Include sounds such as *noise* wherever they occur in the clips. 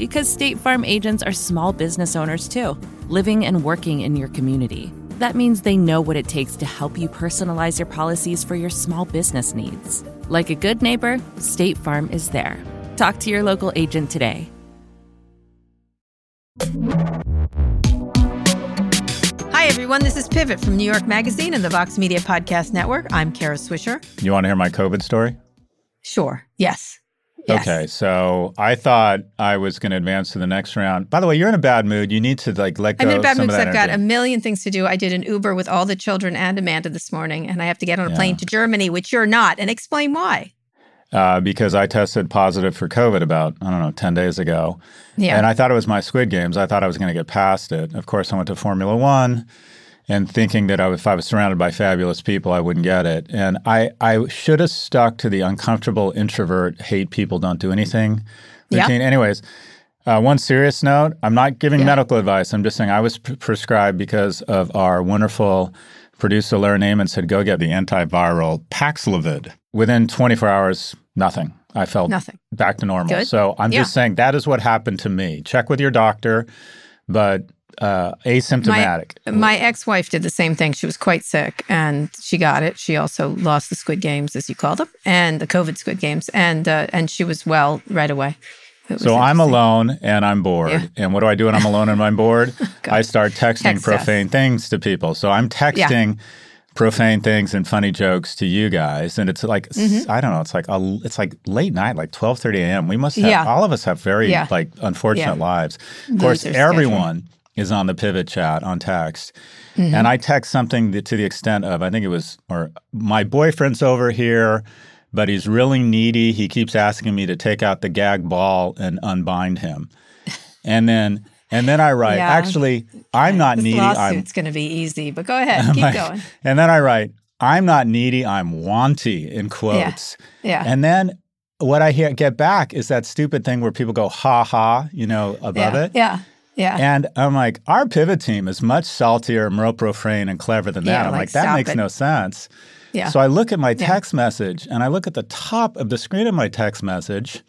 Because State Farm agents are small business owners too, living and working in your community. That means they know what it takes to help you personalize your policies for your small business needs. Like a good neighbor, State Farm is there. Talk to your local agent today. Hi, everyone. This is Pivot from New York Magazine and the Vox Media Podcast Network. I'm Kara Swisher. You want to hear my COVID story? Sure. Yes. Yes. Okay, so I thought I was going to advance to the next round. By the way, you're in a bad mood. You need to like let go. I'm in a bad mood because I've got a million things to do. I did an Uber with all the children and Amanda this morning, and I have to get on a Yeah. plane to Germany, which you're not, and explain why. uh, because I tested positive for COVID about I don't know ten days ago, Yeah. and I thought it was my Squid Games. I thought I was going to get past it. Of course, I went to Formula One, and thinking that I, if I was surrounded by fabulous people, I wouldn't get it. And I I should have stuck to the uncomfortable introvert, hate people, don't do anything Yeah. routine. Anyways. Uh, one serious note: I'm not giving Yeah. medical advice. I'm just saying I was prescribed because of our wonderful producer Laura Naaman said, "Go get the antiviral Paxlovid." Within 24 hours, nothing. I felt Nothing. back to normal. Good. So I'm Yeah. just saying that is what happened to me. Check with your doctor, but uh, asymptomatic. My ex wife did the same thing. She was quite sick and she got it. She also lost the Squid Games, as you call them, and the COVID Squid Games, and uh, and she was well right away. So I'm alone and I'm bored. Yeah. And what do I do when I'm alone and I'm bored? *laughs* I start texting Text us. profane things to people. So I'm texting profane things and funny jokes to you guys, and it's like Mm-hmm. I don't know. It's like a, it's like late night, like 12:30 a.m. We must have Yeah. all of us have very Yeah. like unfortunate Yeah. lives. Of course, everyone schedule. Is on the pivot chat on text. Mm-hmm. And I text something that, to the extent of I think it was or my boyfriend's over here, but he's really needy. He keeps asking me to take out the gag ball and unbind him. *laughs* And then and then I write, Yeah. actually, I'm not This needy. Lawsuit's going to be easy, but go ahead, *laughs* keep like- going. And then I write, I'm not needy, I'm wanty in quotes. Yeah. And then what I hear get back is that stupid thing where people go ha ha, you know, above yeah. it. Yeah. Yeah. And I'm like, our pivot team is much saltier, more profane, and clever than that. Yeah, I'm like, like, that makes it. no sense. Yeah. So I look at my text message and I look at the top of the screen of my text message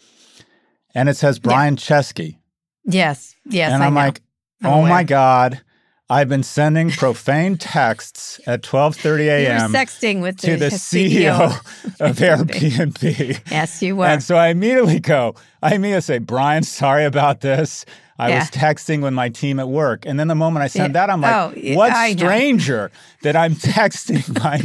and it says Brian Chesky. yes. Yes. and I'm like, I'm oh my. God, I've been sending profane texts at 12:30 *laughs* you were a.m. sexting with to the the *laughs* CEO of *laughs* Airbnb. Yes, you were. And so I immediately go, I immediately say, Brian, sorry about this. I Yeah. was texting with my team at work. And then the moment I send Yeah. that, I'm like, Oh, what I know. stranger that I'm *laughs* texting my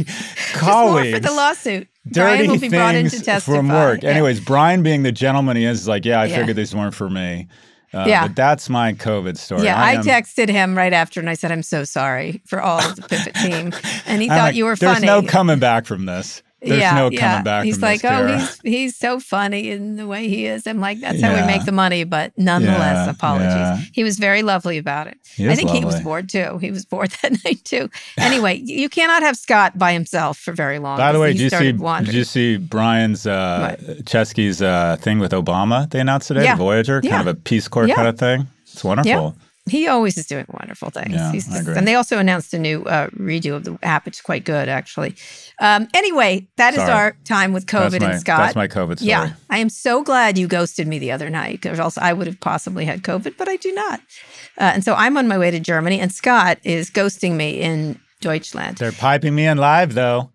colleagues? for the lawsuit. Dirty Brian will be brought in to testify. from work. Yeah. Anyways, Brian, being the gentleman he is, is like, yeah, I figured these weren't for me. Uh, Yeah. But that's my COVID story. Yeah, I, am- texted him right after and I said, I'm so sorry for all of the pivot team. And he *laughs* I'm thought like, you were There's funny. There's no coming back from this. There's yeah, no yeah. coming back He's like, oh, Kara." he's he's so funny in the way he is. I'm like, that's how we make the money. But nonetheless, Yeah, apologies. yeah. He was very lovely about it. I think he was bored too. He was bored *laughs* that night too. Anyway, you cannot have Scott by himself for very long. By the way, did you see did you see Brian's uh, Chesky's uh, thing with Obama? They announced today, Yeah. Voyager, Yeah. kind of a Peace Corps Yeah. kind of thing. It's wonderful. He always is doing wonderful things. Yeah, just, and they also announced a new uh, redo of the app, is quite good, actually. Um, anyway, that is Sorry. our time with COVID That's my, and Scott. That's my COVID story. Yeah, I am so glad you ghosted me the other night because else I would have possibly had COVID, but I do not. Uh, and so I'm on my way to Germany, and Scott is ghosting me in Deutschland. They're piping me in live though.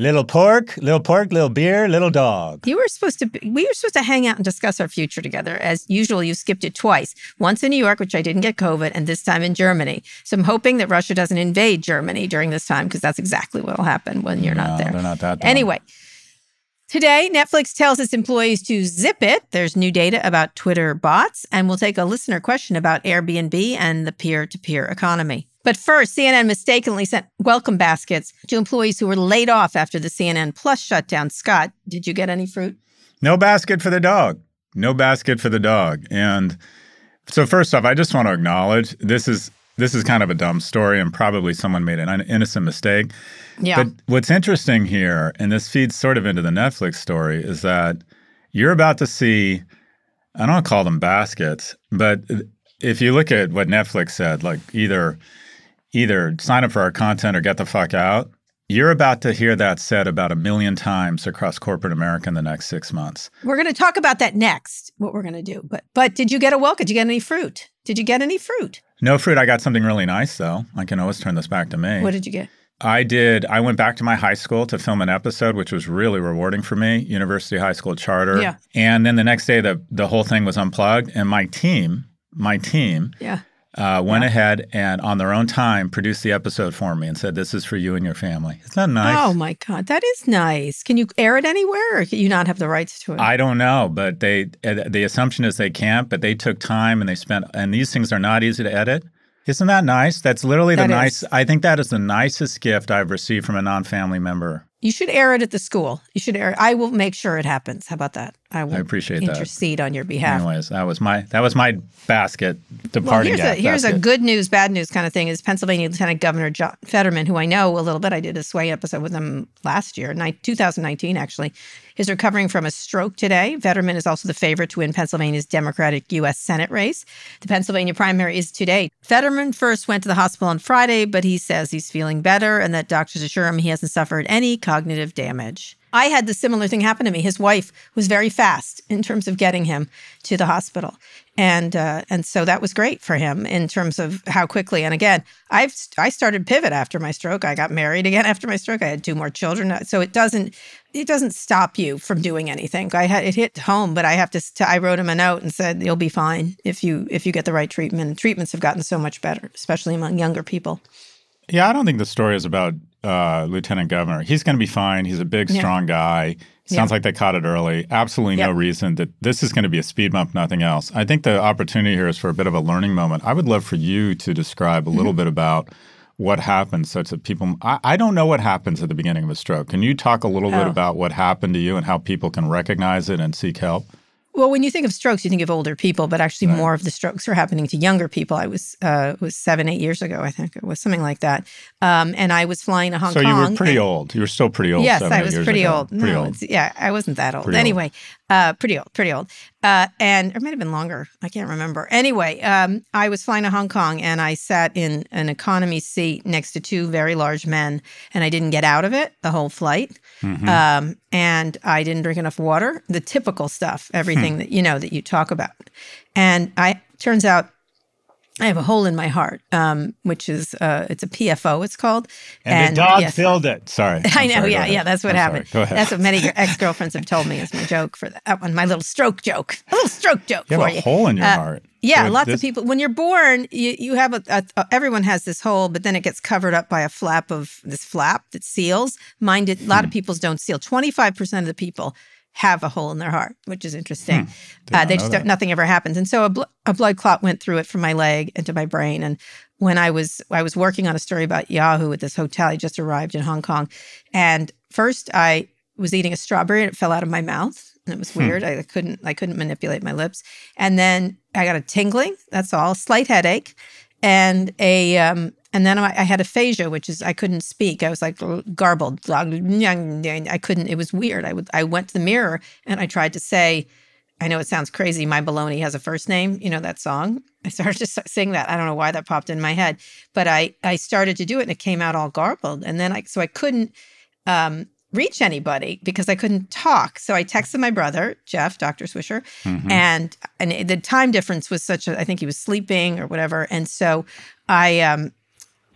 Little pork, little pork, little beer, little dog. You were supposed to be, we were supposed to hang out and discuss our future together. As usual, you skipped it twice. Once in New York, which I didn't get COVID, and this time in Germany. So I'm hoping that Russia doesn't invade Germany during this time because that's exactly what will happen when you're not No, there. They're not that. dumb. Anyway, today Netflix tells its employees to zip it. There's new data about Twitter bots, and we'll take a listener question about Airbnb and the peer to peer economy. But first, CNN mistakenly sent welcome baskets to employees who were laid off after the CNN Plus shutdown. Scott, did you get any fruit? No basket for the dog. No basket for the dog. And so first off, I just want to acknowledge this is this is kind of a dumb story and probably someone made an innocent mistake. Yeah. But what's interesting here, and this feeds sort of into the Netflix story, is that you're about to see, I don't call them baskets, but if you look at what Netflix said, like either either sign up for our content or get the fuck out, you're about to hear that said about a million times across corporate America in the next six months. we're going to talk about that next, what we're going to do. But but did you get a welcome? Did you get any fruit? Did you get any fruit? No fruit. I got something really nice though. I can always turn this back to me. What did you get? I did. I went back to my high school to film an episode, which was really rewarding for me. University High School charter. Yeah. And then the next day, the the whole thing was unplugged, and my team, my team, Yeah. Uh, went ahead and on their own time produced the episode for me and said, "This is for you and your family." Isn't that nice? Oh my God, that is nice. Can you air it anywhere, or can you not have the rights to it? I don't know, but they uh, the assumption is they can't, but they took time and they spent and these things are not easy to edit. Isn't that nice? That's literally the That nice is. I think that is the nicest gift I've received from a non-family member. you should air it at the school. You should air. I will make sure it happens. How about that? I will I appreciate that. intercede on your behalf. Anyways, that was my that was my basket departing. Well, here's a here's a good news, bad news kind of thing. Is Pennsylvania Lieutenant Governor John Fetterman, who I know a little bit. I did a Sway episode with him last year, ni- 2019 actually, is recovering from a stroke today. Fetterman is also the favorite to win Pennsylvania's Democratic U.S. Senate race. The Pennsylvania primary is today. Fetterman first went to the hospital on Friday, but he says he's feeling better and that doctors assure him he hasn't suffered any cognitive damage. I had the similar thing happen to me. His wife was very fast in terms of getting him to the hospital, and uh, and so that was great for him in terms of how quickly. And again, I've I started pivot after my stroke. I got married again *laughs* after my stroke. I had two more children, so it doesn't it doesn't stop you from doing anything. I had it hit home, but I have to. I wrote him a note and said you'll be fine if you if you get the right treatment. Treatments have gotten so much better, especially among younger people. Yeah, I don't think the story is about uh, Lieutenant Governor. He's going to be fine. He's a big, Yeah. strong guy. Sounds Yeah. like they caught it early. Absolutely no reason that this is going to be a speed bump, nothing else. I think the opportunity here is for a bit of a learning moment. I would love for you to describe a Mm-hmm. little bit about what happens such that people I, I don't know what happens at the beginning of a stroke. Can you talk a little bit Oh. about what happened to you and how people can recognize it and seek help? Well, when you think of strokes, you think of older people, but actually more of the strokes are happening to younger people. I was uh, it was seven, eight years ago, I think it was something like that, um, and I was flying to Hong So Kong. you were pretty and- old. You were still pretty old. Yes, I was pretty ago. old. Pretty no, old. yeah, I wasn't that old. Pretty old. anyway, uh, pretty old, pretty old. Uh, and it might have been longer. I can't remember. Anyway, um, I was flying to Hong Kong and I sat in an economy seat next to two very large men, and I didn't get out of it the whole flight. Mm-hmm. Um, and I didn't drink enough water. The typical stuff, everything Hmm. that you know that you talk about. And I turns out. I have a hole in my heart, um, which is uh, it's a PFO. It's called, And, the dog yes. filled it. Sorry. *laughs* I I'm know, sorry, yeah, yeah. That's what I'm sorry. happened. Go ahead. That's what many *laughs* ex girlfriends have told me is my joke for that, that one. My little stroke joke, a little stroke joke you for have a you. hole in your Uh, heart. Yeah, So lots this- of people. When you're born, you, you have a, a, a- everyone has this hole, but then it gets covered up by a flap of this flap that seals. Mine did. A lot Hmm. of people's don't seal. Twenty five percent of the people have a hole in their heart, which is interesting. Did Uh, they just don't, nothing ever happens, and so a, bl- a blood clot went through it from my leg into my brain. And when I was I was working on a story about Yahoo at this hotel, I just arrived in Hong Kong, and first I was eating a strawberry and it fell out of my mouth. And it was weird. I couldn't I couldn't manipulate my lips. And then I got a tingling, that's all, slight headache, and a um and then I, I had aphasia, which is I couldn't speak. I was like garbled. I couldn't. It was weird. I would. I went to the mirror and I tried to say, I know it sounds crazy. My baloney has a first name. You know that song. I started to sing that. I don't know why that popped in my head, but I I started to do it and it came out all garbled. And then I so I couldn't um, reach anybody because I couldn't talk. So I texted my brother Jeff, Doctor Swisher, Mhm. and and the time difference was such a. I think he was sleeping or whatever, and so I um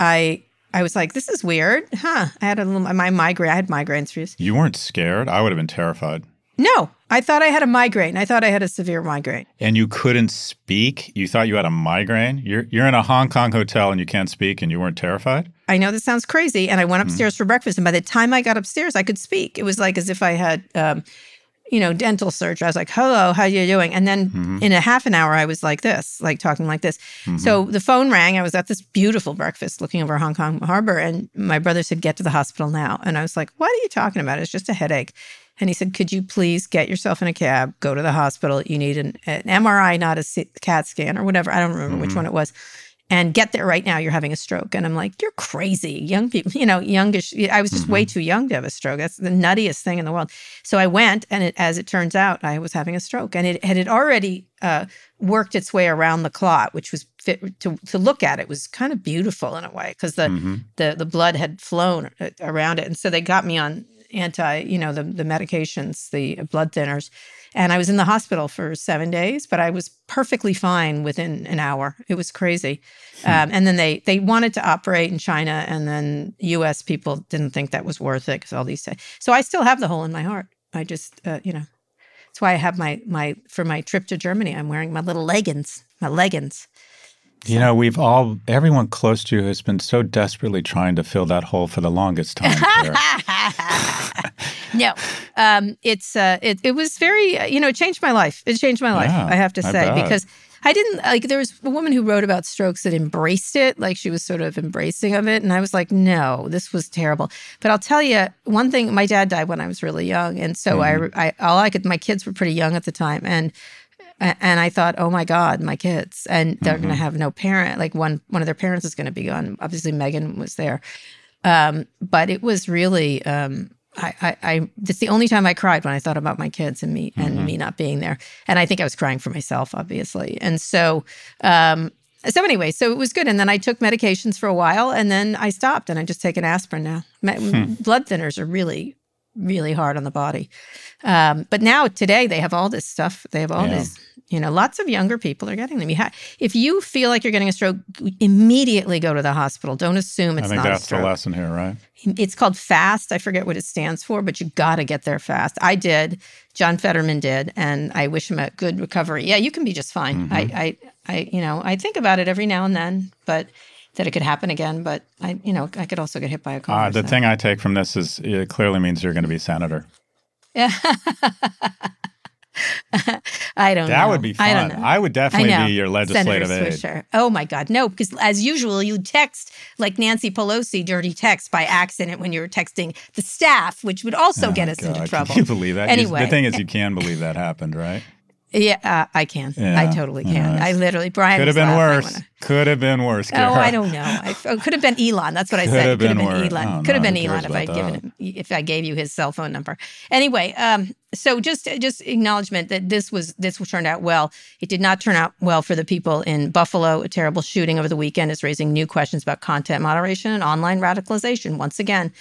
I I was like, this is weird, huh? I had a little my migraine. I had migraines for years. You weren't scared. I would have been terrified. No, I thought I had a migraine. I thought I had a severe migraine. And you couldn't speak. You thought you had a migraine. You're you're in a Hong Kong hotel and you can't speak, and you weren't terrified. I know this sounds crazy, and I went upstairs mm. for breakfast, and by the time I got upstairs, I could speak. It was like as if I had. Um, you know, dental surgery. I was like, hello, how you doing? And then mm-hmm. in a half an hour, I was like this, like talking like this. Mm-hmm. So the phone rang. I was at this beautiful breakfast looking over Hong Kong Harbor. And my brother said, get to the hospital now. And I was like, what are you talking about? It's just a headache. And he said, could you please get yourself in a cab, go to the hospital. You need an, an MRI, not a CAT scan or whatever. I don't remember mm-hmm. which one it was and get there right now you're having a stroke. And i'm like you're crazy. Young people you know youngish i was just mm-hmm. way too young to have a stroke. That's the nuttiest thing in the world. So i went and it, as it turns out i was having a stroke. And it had it already uh, worked its way around the clot which was fit to, to look at it was kind of beautiful in a way because the, mm-hmm. the the blood had flown uh, around it. And so they got me on anti you know the the medications the blood thinners and I was in the hospital for seven days, but I was perfectly fine within an hour. It was crazy. Hmm. Um, and then they they wanted to operate in China, and then U.S. people didn't think that was worth it because all these. So I still have the hole in my heart. I just, uh, you know, that's why I have my my for my trip to Germany. I'm wearing my little leggings, my leggings. You know, we've all, everyone close to you has been so desperately trying to fill that hole for the longest time. *laughs* no, um, it's, uh, it, it was very, uh, you know, it changed my life. It changed my life, yeah, I have to say, because I didn't, like, there was a woman who wrote about strokes that embraced it, like she was sort of embracing of it. And I was like, no, this was terrible. But I'll tell you one thing, my dad died when I was really young. And so mm-hmm. I, I, all I could, my kids were pretty young at the time. And, and I thought, oh my God, my kids, and they're mm-hmm. going to have no parent. Like one one of their parents is going to be gone. Obviously, Megan was there, um, but it was really. Um, I, I, I, it's the only time I cried when I thought about my kids and me and mm-hmm. me not being there. And I think I was crying for myself, obviously. And so, um, so anyway, so it was good. And then I took medications for a while, and then I stopped, and I just take an aspirin now. Hmm. Blood thinners are really, really hard on the body. Um, but now today they have all this stuff. They have all yeah. this you know, lots of younger people are getting them. You ha- if you feel like you're getting a stroke, immediately go to the hospital. Don't assume it's I think not that's the lesson here, right? It's called FAST. I forget what it stands for, but you got to get there fast. I did. John Fetterman did, and I wish him a good recovery. Yeah, you can be just fine. Mm-hmm. I, I, I, you know, I think about it every now and then, but that it could happen again. But I, you know, I could also get hit by a car. Uh, the so. thing I take from this is it clearly means you're going to be senator. Yeah. *laughs* I don't that know. would be fun. I, don't know. I would definitely I be your legislative Senator aide. Swisher. Oh my God. No, because as usual, you text like Nancy Pelosi dirty text by accident when you're texting the staff, which would also oh get us God. into trouble. Can you believe that? Anyway. The thing is, you can believe that happened, right? Yeah, uh, I can. Yeah, I totally can. I literally, Brian could have been worse. Could have been worse. Oh, I don't know. I, oh, could have been Elon. That's what I said. Could have been, been Elon. Oh, could have no, been Elon if I given him, if I gave you his cell phone number. Anyway, um, so just just acknowledgement that this was this turned out well. It did not turn out well for the people in Buffalo. A terrible shooting over the weekend is raising new questions about content moderation and online radicalization. Once again,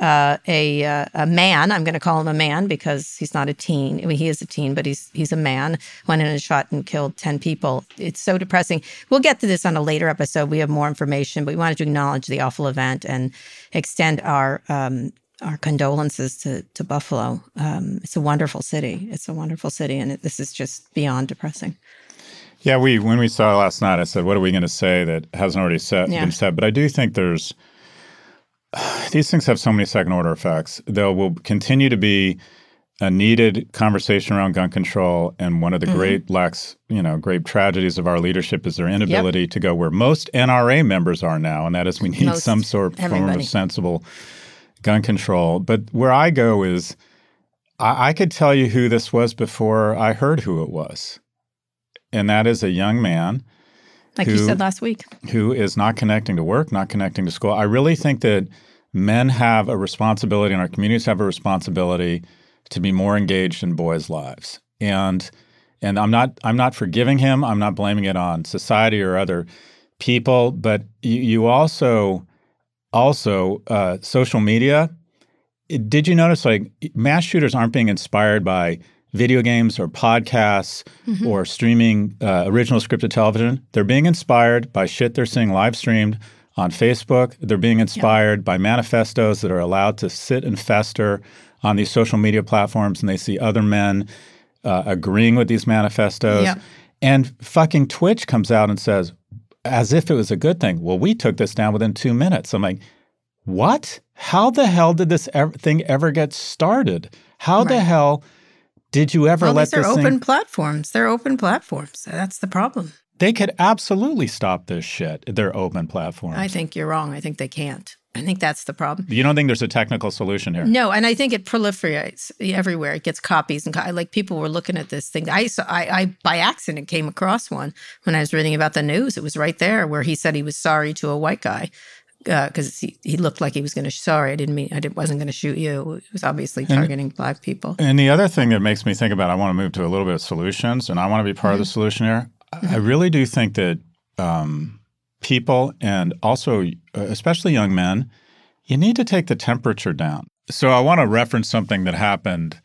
uh, a uh, a man. I'm going to call him a man because he's not a teen. I mean, he is a teen, but he's he's a man. Went in and shot and killed ten people. It's so depressing. We'll get to this on a later episode. We have more information, but we wanted to acknowledge the awful event and extend our um, our condolences to to Buffalo. Um, it's a wonderful city. It's a wonderful city, and it, this is just beyond depressing. Yeah, we when we saw last night, I said, "What are we going to say that hasn't already said, yeah. been said?" But I do think there's these things have so many second order effects. There will continue to be a needed conversation around gun control. And one of the mm-hmm. great lacks, you know, great tragedies of our leadership is their inability yep. to go where most NRA members are now, and that is we need most some sort of form of sensible gun control. But where I go is I, I could tell you who this was before I heard who it was. And that is a young man like who, you said last week, who is not connecting to work, not connecting to school. I really think that men have a responsibility and our communities have a responsibility to be more engaged in boys' lives. And and I'm not I'm not forgiving him. I'm not blaming it on society or other people, but you, you also also uh, social media. Did you notice like mass shooters aren't being inspired by video games or podcasts mm-hmm. or streaming uh, original scripted television. They're being inspired by shit they're seeing live streamed on Facebook. They're being inspired by manifestos that are allowed to sit and fester on these social media platforms, and they see other men uh, agreeing with these manifestos. Yeah. And fucking Twitch comes out and says, as if it was a good thing. Well, we took this down within two minutes. I'm like, what? How the hell did this ever, thing ever get started? How the hell did you ever Well, let these are open thing? platforms. They're open platforms. That's the problem. They could absolutely stop this shit. They're open platforms. I think you're wrong. I think they can't. I think that's the problem. you don't think there's a technical solution here? No, and I think it proliferates everywhere. It gets copies and co- like people were looking at this thing. I saw, I, I by accident came across one when I was reading about the news. It was right there where he said he was sorry to a white guy because he, he looked like he was going to. Sorry, I didn't mean I didn't, wasn't going to shoot you. It was obviously targeting black people. And the other thing that makes me think about, I want to move to a little bit of solutions, and I want to be part of the Mm-hmm. solution here. I I really do think that um, people, and also uh, especially young men, you need to take the temperature down. So I want to reference something that happened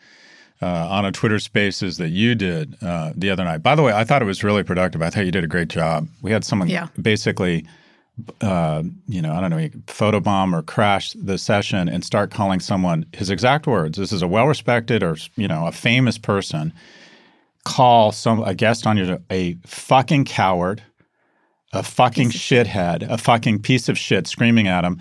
uh, on a Twitter Spaces that you did uh, the other night. By the way, I thought it was really productive. I thought you did a great job. We had someone Yeah. basically uh, you know, I don't know, you could photobomb or crash the session and start calling someone his exact words. This is a well-respected or you know a famous person. Call some a guest on your a fucking coward, a fucking shithead, a fucking piece of shit, screaming at him.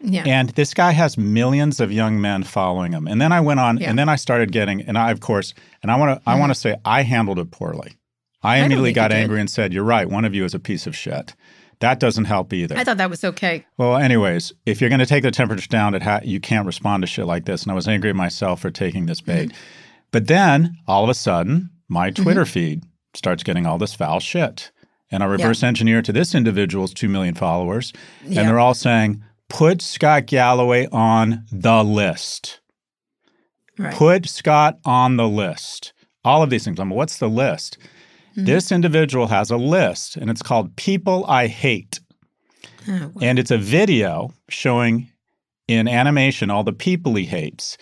Yeah, And this guy has millions of young men following him. And then I went on, Yeah. and then I started getting, and I of course, and I want to, I want to say I handled it poorly. I don't immediately got angry and said, "You're right. One of you is a piece of shit." That doesn't help either. I thought that was okay. Well, anyways, if you're going to take the temperature down, it ha- you can't respond to shit like this. And I was angry at myself for taking this bait. Mm-hmm. But then all of a sudden, my Twitter feed starts getting all this foul shit. And I reverse engineer to this individual's 2 million followers. Yeah. And they're all saying, put Scott Galloway on the list. Right. Put Scott on the list. All of these things. I'm, like, what's the list? Mm-hmm. This individual has a list, and it's called People I Hate. Oh, well, And it's a video showing in animation all the people he hates.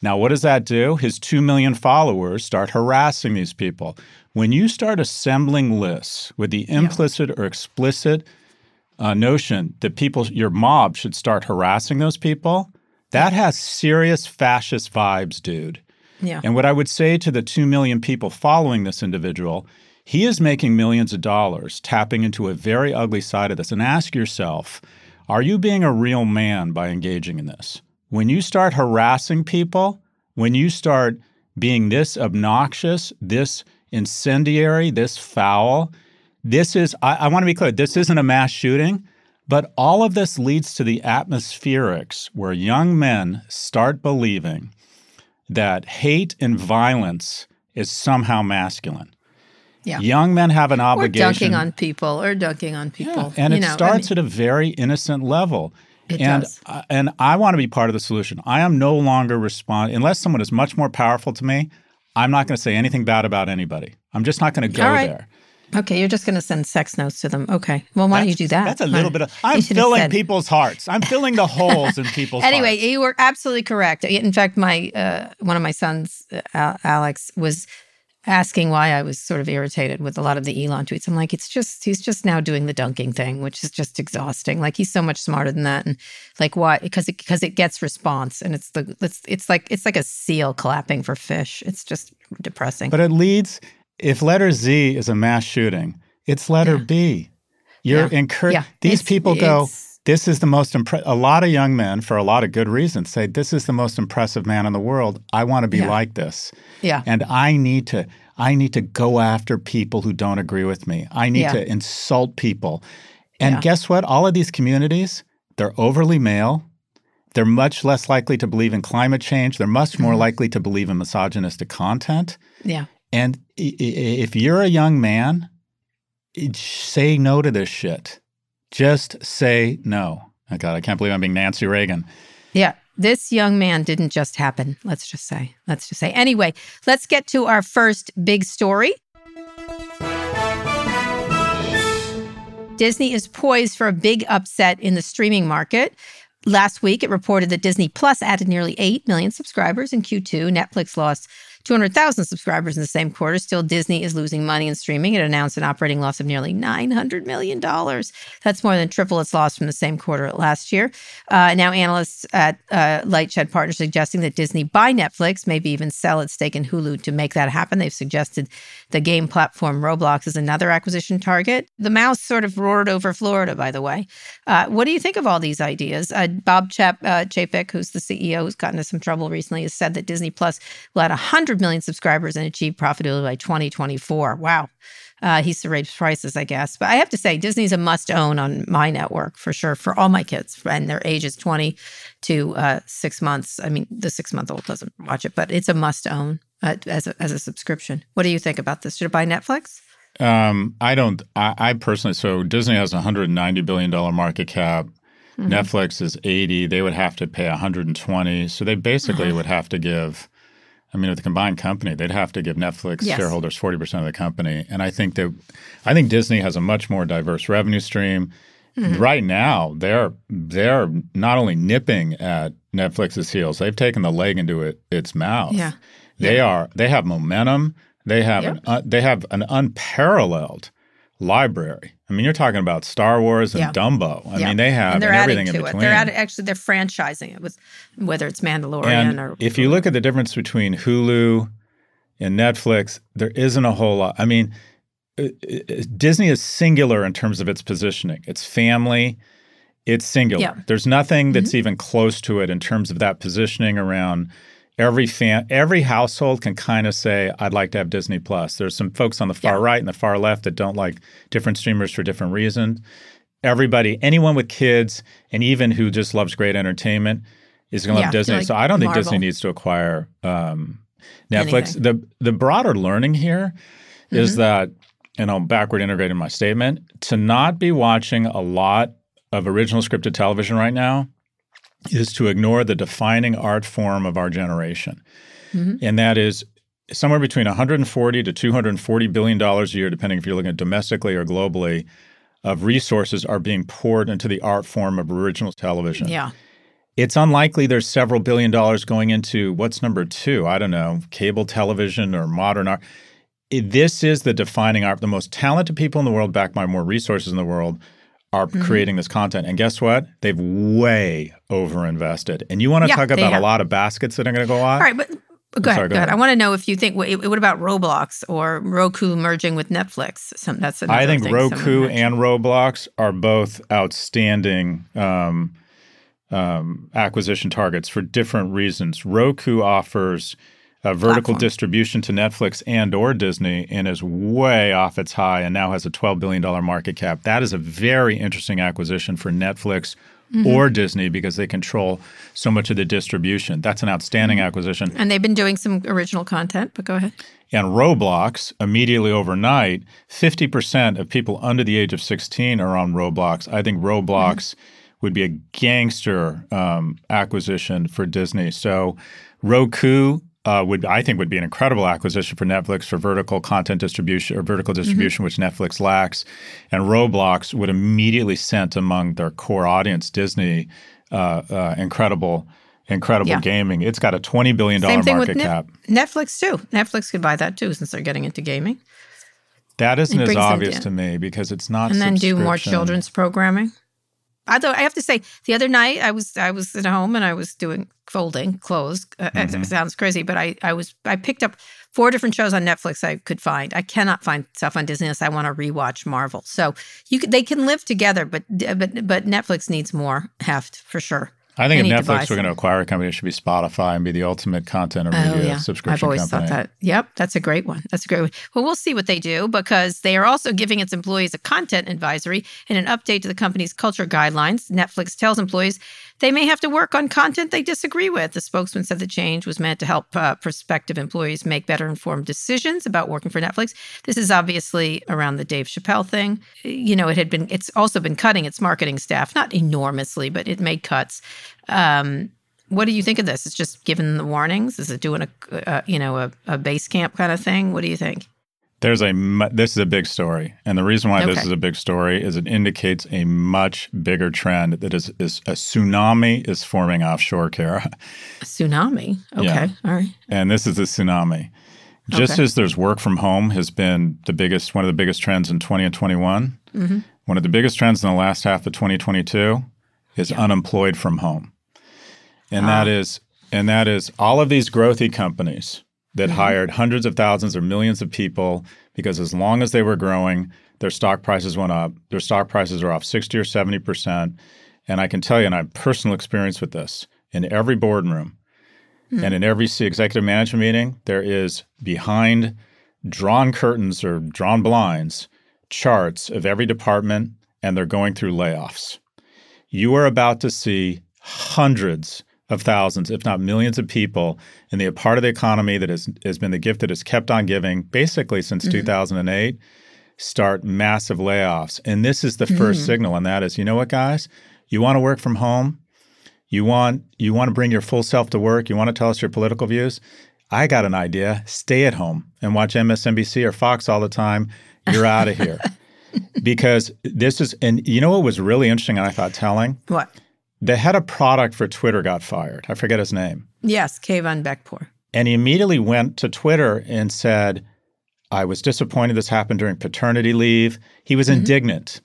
Now, what does that do? His 2 million followers start harassing these people. When you start assembling lists with the implicit or explicit uh, notion that people, your mob should start harassing those people, that has serious fascist vibes, dude. yeah. And what I would say to the 2 million people following this individual, he is making millions of dollars tapping into a very ugly side of this. And ask yourself, are you being a real man by engaging in this? When you start harassing people, when you start being this obnoxious, this incendiary, this foul, this is, I, I want to be clear, this isn't a mass shooting, but all of this leads to the atmospherics where young men start believing that hate and violence is somehow masculine. Yeah. Young men have an obligation. Or dunking on people, or dunking on people. and you it know, I starts mean, at a very innocent level. It and does. uh, and I want to be part of the solution. I am no longer respond unless someone is much more powerful to me. I'm not going to say anything bad about anybody. I'm just not going to go right. there. okay, you're just going to send sex notes to them. Okay. Well, why don't you do that? That's a little bit of. I'm filling said- people's hearts. I'm filling the holes in people's *laughs* Anyway, hearts. you were absolutely correct. In fact, my uh, one of my sons, uh, Alex, was asking why I was sort of irritated with a lot of the Elon tweets. I'm like, it's just he's just now doing the dunking thing, which is just exhausting. Like he's so much smarter than that, and like why? Because it because it gets response, and it's the it's it's like it's like a seal clapping for fish. It's just depressing. But it leads. If letter Z is a mass shooting, it's letter Yeah. B. You're Yeah. encouraging. Yeah. These It's- people go. This is the most impre- A lot of young men, for a lot of good reasons, say this is the most impressive man in the world. I want to be Yeah. like this, yeah, and I need to. I need to go after people who don't agree with me. I need Yeah. to insult people. And Yeah. guess what? All of these communities, they're overly male. They're much less likely to believe in climate change. They're much Mm-hmm. more likely to believe in misogynistic content. yeah. And i- i- if you're a young man, say no to this shit. Just say no. Oh God, I can't believe I'm being Nancy Reagan. Yeah, this young man didn't just happen. Let's just say. Let's just say. Anyway, let's get to our first big story. Disney is poised for a big upset in the streaming market. Last week, it reported that Disney Plus added nearly 8 million subscribers in Q2. Netflix lost 200,000 subscribers in the same quarter. Still, Disney is losing money in streaming. It announced an operating loss of nearly $900 million. That's more than triple its loss from the same quarter last year. Uh, now, analysts at uh, Lightshed Partners suggesting that Disney buy Netflix, maybe even sell its stake in Hulu to make that happen. They've suggested the game platform Roblox is another acquisition target. The mouse sort of roared over Florida, by the way. Uh, what do you think of all these ideas? Uh, Bob Chap- uh, Chapek, who's the CEO, who's gotten into some trouble recently, has said that Disney Plus will add 100 million subscribers and achieve profitability by 2024. Wow. Uh, he's raised prices, I guess. But I have to say, Disney's a must own on my network for sure for all my kids. And their age is 20 to uh, six months. I mean, the six month old doesn't watch it, but it's a must own uh, as, a, as a subscription. What do you think about this? Should I buy Netflix? Um, I don't, I, I personally, so Disney has a $190 billion market cap. Mm-hmm. Netflix is 80. They would have to pay 120. So they basically uh-huh. would have to give I mean, with the combined company, they'd have to give Netflix yes. shareholders forty percent of the company, and I think that I think Disney has a much more diverse revenue stream. Mm-hmm. Right now, they're they're not only nipping at Netflix's heels; they've taken the leg into it, its mouth. Yeah, they yeah. are they have momentum. They have yep. an, uh, they have an unparalleled library. I mean, you're talking about Star Wars and yeah. Dumbo. I yeah. mean, they have and they're everything adding to in between. It. They're actually they're franchising it with whether it's Mandalorian and or. If you look at the difference between Hulu and Netflix, there isn't a whole lot. I mean, uh, uh, Disney is singular in terms of its positioning. It's family. It's singular. Yeah. There's nothing that's mm-hmm. even close to it in terms of that positioning around every fan every household can kind of say i'd like to have disney plus there's some folks on the far yeah. right and the far left that don't like different streamers for different reasons everybody anyone with kids and even who just loves great entertainment is going to yeah, love disney like so i don't Marvel. think disney needs to acquire um, netflix Anything. the the broader learning here mm-hmm. is that and i'll backward integrate in my statement to not be watching a lot of original scripted television right now is to ignore the defining art form of our generation. Mm-hmm. And that is somewhere between 140 to 240 billion dollars a year depending if you're looking at domestically or globally of resources are being poured into the art form of original television. Yeah. It's unlikely there's several billion dollars going into what's number 2, I don't know, cable television or modern art. This is the defining art. The most talented people in the world, backed by more resources in the world, are mm-hmm. creating this content. And guess what? They've way overinvested. And you want to yeah, talk about a lot of baskets that are going to go on? All right, but Go ahead, sorry, go, go ahead. I want to know if you think what, what, about Roblox or Roku merging with Netflix? Some, that's I think Roku and Roblox are both outstanding um, um, acquisition targets for different reasons. Roku offers uh, vertical platform. distribution to Netflix and or Disney and is way off its high and now has a $12 billion market cap. That is a very interesting acquisition for Netflix mm-hmm. or Disney because they control so much of the distribution. That's an outstanding mm-hmm. acquisition. And they've been doing some original content, but go ahead. And Roblox, immediately overnight, 50% of people under the age of 16 are on Roblox. I think Roblox mm-hmm. would be a gangster um, acquisition for Disney. So Roku uh, would I think would be an incredible acquisition for Netflix for vertical content distribution or vertical mm-hmm. distribution, mm-hmm. which Netflix lacks. And Roblox would immediately scent among their core audience Disney uh, uh, incredible. Incredible yeah. gaming. It's got a twenty billion dollar market cap. Netflix too. Netflix could buy that too, since they're getting into gaming. That isn't as obvious to me because it's not. And then do more children's programming. Although I have to say, the other night I was I was at home and I was doing folding clothes. Uh, mm-hmm. It sounds crazy, but I I was I picked up four different shows on Netflix I could find. I cannot find stuff on Disney unless I want to rewatch Marvel. So you could, they can live together, but but but Netflix needs more heft for sure. I think if Netflix were going to acquire a company, it should be Spotify and be the ultimate content or media oh, yeah. subscription I've always company. thought that. Yep, that's a great one. That's a great one. Well, we'll see what they do because they are also giving its employees a content advisory and an update to the company's culture guidelines. Netflix tells employees they may have to work on content they disagree with. The spokesman said the change was meant to help uh, prospective employees make better informed decisions about working for Netflix. This is obviously around the Dave Chappelle thing. You know, it had been, it's also been cutting its marketing staff, not enormously, but it made cuts. Um, what do you think of this? It's just given the warnings. Is it doing a, uh, you know, a, a base camp kind of thing? What do you think? There's a mu- this is a big story, and the reason why this is a big story is it indicates a much bigger trend that is, is a tsunami is forming offshore, Kara, A tsunami. Okay. Yeah. All right. and this is a tsunami. Just Okay. as there's work from home has been the biggest, one of the biggest trends in 20 and 21. Mhm. One of the biggest trends in the last half of 2022 is unemployed from home, and that is and that is all of these growthy companies that mm-hmm. hired hundreds of thousands or millions of people because as long as they were growing, their stock prices went up. Their stock prices are off 60 or 70 percent. And I can tell you, and I have personal experience with this, in every boardroom hmm. and in every C- executive management meeting, there is behind drawn curtains or drawn blinds charts of every department, and they're going through layoffs. You are about to see hundreds of thousands, if not millions of people in the part of the economy that has, has been the gift that has kept on giving basically since mm-hmm. 2008 start massive layoffs. And this is the first mm-hmm. signal, and that is, you know what, guys? You want to work from home? You want you want to bring your full self to work? You want to tell us your political views? I got an idea. Stay at home and watch MSNBC or Fox all the time. You're out of here. *laughs* because this is and you know what was really interesting and I thought telling? What? The head of product for Twitter got fired. I forget his name. Yes. Kayvon Beykpour. And he immediately went to Twitter and said, I was disappointed this happened during paternity leave. He was mm-hmm. indignant.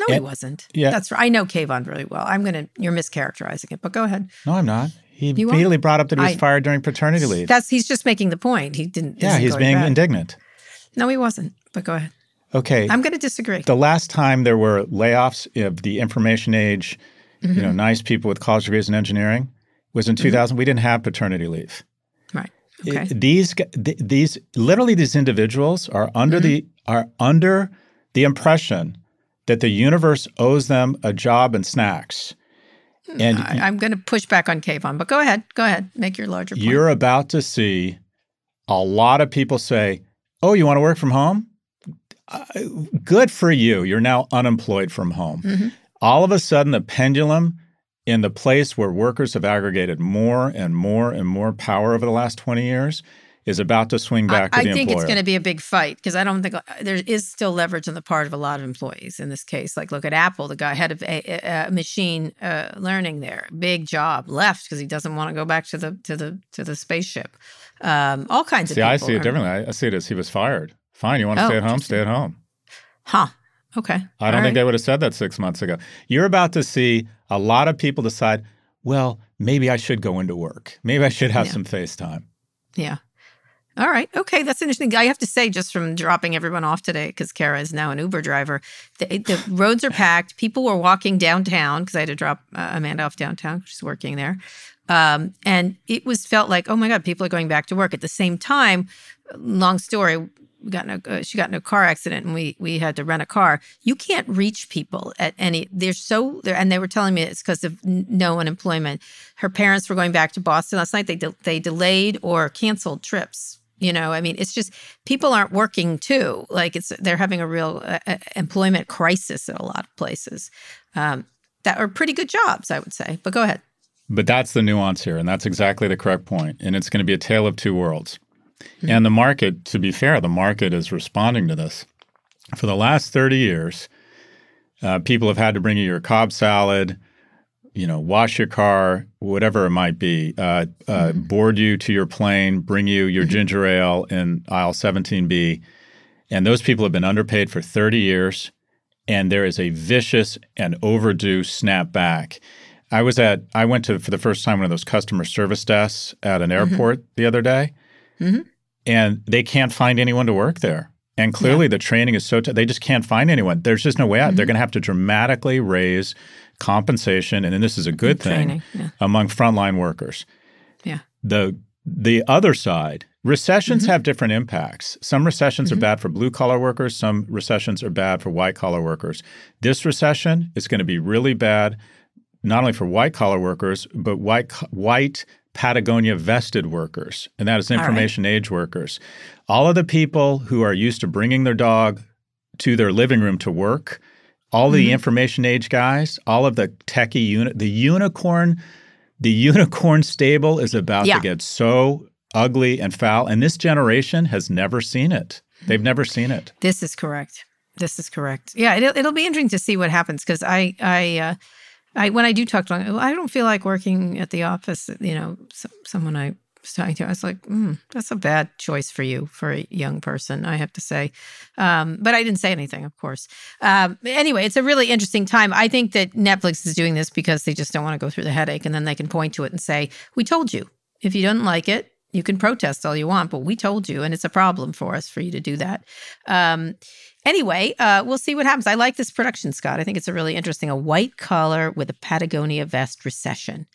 No, he wasn't. yeah. That's right. I know Kayvon really well. I'm gonna. You're mischaracterizing it, but go ahead. No, I'm not. He You are? immediately brought up that he was I- fired during paternity leave. That's he's just making the point. He didn't. yeah, he's being indignant. No, he wasn't. But go ahead. Okay. I'm going to disagree. the last time there were layoffs of the information age, you Mm-hmm. know, nice people with college degrees in engineering was in 2000. We didn't have paternity leave. right. It- Okay. these th- these literally these individuals are under the Mm-hmm. are under the impression that the universe owes them a job and snacks. And I, I'm going to push back on Kayvon, but go ahead. Go ahead. Make your larger point. you're about to see a lot of people say, "Oh, you want to work from home? Uh, good for you. You're now unemployed from home." Mhm. All of a sudden, the pendulum in the place where workers have aggregated more and more and more power over the last 20 years is about to swing back I, to the I think employer. it's going to be a big fight because I don't think uh, there is still leverage on the part of a lot of employees in this case. Like, look at Apple, the guy head of a, a machine uh, learning there, big job, left because he doesn't want to go back to the to the to the spaceship. Um, all kinds See, of See, I see it differently. I, I see it as he was fired. Fine, you want to Oh, stay at home? Stay at home. Huh. Okay. I don't All think right. they would have said that six months ago. You're about to see a lot of people decide, well, maybe I should go into work. Maybe I should have Yeah. some FaceTime. Yeah. All right. Okay. That's interesting. I have to say, just from dropping everyone off today, because Kara is now an Uber driver, the, the roads are packed. People were walking downtown because I had to drop uh, Amanda off downtown. She's working there. Um, and it was felt like, oh my God, people are going back to work. At the same time, long story, we got uh, she got in a car accident and we we had to rent a car. You can't reach people at any. They're so there, and they were telling me it's because of no unemployment. Her parents were going back to Boston last night. They de- they delayed or canceled trips. You know, I mean, it's just people aren't working too. Like it's they're having a real uh, uh, employment crisis at a lot of places um, that are pretty good jobs, I would say. But go ahead. But that's the nuance here, and that's exactly the correct point. And it's going to be a tale of two worlds. And the market, to be fair, the market is responding to this. For the last 30 years, uh, people have had to bring you your Cobb salad, you know, wash your car, whatever it might be, uh, uh, board you to your plane, bring you your ginger ale in aisle 17B. And those people have been underpaid for 30 years. And there is a vicious and overdue snapback. I was at, I went to, for the first time, one of those customer service desks at an airport the other day. Mhm. And they can't find anyone to work there. And clearly the training is so, t- they just can't find anyone. There's just no way out. They're mm-hmm. going to have to dramatically raise compensation. And then this is a good thing Yeah. among frontline workers. Yeah. The the other side, recessions mm-hmm. have different impacts. Some recessions are mm-hmm. bad for blue collar workers, some recessions are bad for white collar workers. This recession is going to be really bad not only for white collar workers, but white white Patagonia vested workers, and that is right. information age workers. All of the people who are used to bringing their dog to their living room to work, all the information age guys, all of the techie unit, the unicorn, the *laughs* unicorn stable is about Yeah. to get so ugly and foul. And this generation has never seen it. They've never seen it. This is correct. This is correct. Yeah, it'll, it'll be interesting to see what happens because I, I, uh, I, when I do talk to I don't feel like working at the office. You know, so, someone I was talking to, I was like, mm, that's a bad choice for you, for a young person, I have to say. Um, but I didn't say anything, of course. Um, anyway, it's a really interesting time. I think that Netflix is doing this because they just don't want to go through the headache. And then they can point to it and say, we told you. If you don't like it, you can protest all you want, but we told you, and it's a problem for us for you to do that. Um, anyway, uh, we'll see what happens. I like this production, Scott. I think it's a really interesting. A white collar with a Patagonia vest recession.